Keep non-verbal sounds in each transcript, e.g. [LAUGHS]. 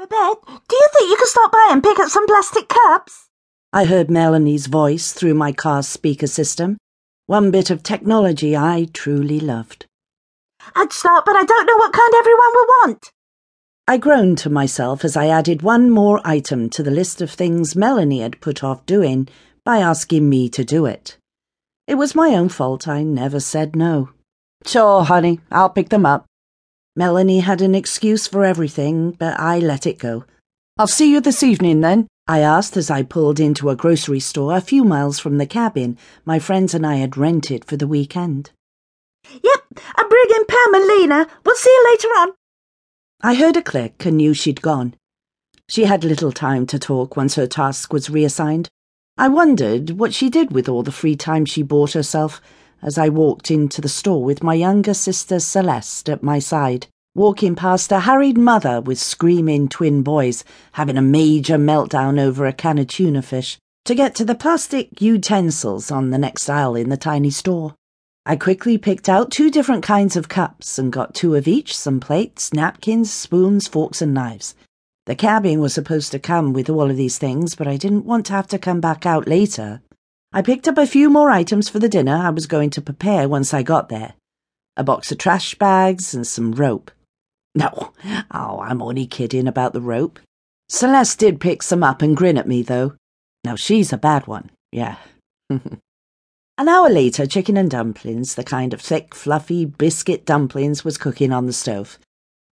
Babette, do you think you could stop by and pick up some plastic cups? I heard Melanie's voice through my car's speaker system. One bit of technology I truly loved. I'd start, but I don't know what kind everyone will want. I groaned to myself as I added one more item to the list of things Melanie had put off doing by asking me to do it. It was my own fault I never said no. Sure, honey, I'll pick them up. Melanie had an excuse for everything, but I let it go. I'll see you this evening then, I asked as I pulled into a grocery store a few miles from the cabin my friends and I had rented for the weekend. Yep, I'm bringing Pam and Lena. We'll see you later on. I heard a click and knew she'd gone. She had little time to talk once her task was reassigned. I wondered what she did with all the free time she bought herself as I walked into the store with my younger sister Celeste at my side, walking past a harried mother with screaming twin boys having a major meltdown over a can of tuna fish, to get to the plastic utensils on the next aisle in the tiny store. I quickly picked out two different kinds of cups and got two of each some plates, napkins, spoons, forks, and knives. The cabin was supposed to come with all of these things, but I didn't want to have to come back out later. I picked up a few more items for the dinner I was going to prepare once I got there a box of trash bags and some rope. No, oh, I'm only kidding about the rope. Celeste did pick some up and grin at me, though. Now she's a bad one, yeah. [LAUGHS] An hour later, chicken and dumplings, the kind of thick, fluffy biscuit dumplings, was cooking on the stove,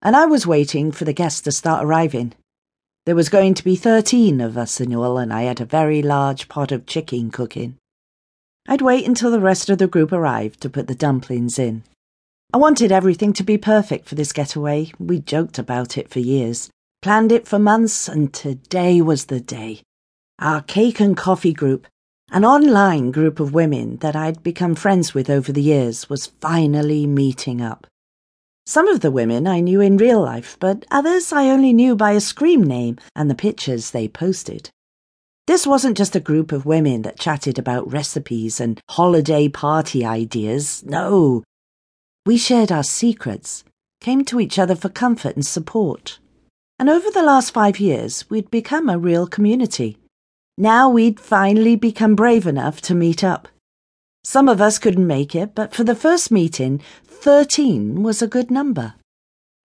and I was waiting for the guests to start arriving. There was going to be thirteen of us in all, and I had a very large pot of chicken cooking. I'd wait until the rest of the group arrived to put the dumplings in. I wanted everything to be perfect for this getaway. We joked about it for years, planned it for months, and today was the day. Our cake and coffee group an online group of women that I'd become friends with over the years was finally meeting up. Some of the women I knew in real life, but others I only knew by a scream name and the pictures they posted. This wasn't just a group of women that chatted about recipes and holiday party ideas. No. We shared our secrets, came to each other for comfort and support. And over the last five years, we'd become a real community. Now we'd finally become brave enough to meet up. Some of us couldn't make it, but for the first meeting, 13 was a good number.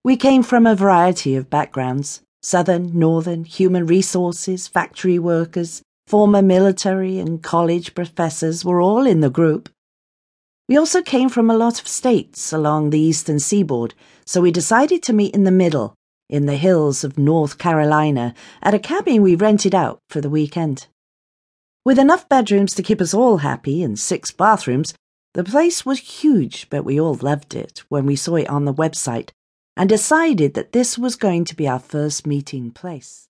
We came from a variety of backgrounds Southern, Northern, human resources, factory workers, former military, and college professors were all in the group. We also came from a lot of states along the eastern seaboard, so we decided to meet in the middle in the hills of North Carolina at a cabin we rented out for the weekend. With enough bedrooms to keep us all happy and six bathrooms, the place was huge, but we all loved it when we saw it on the website and decided that this was going to be our first meeting place.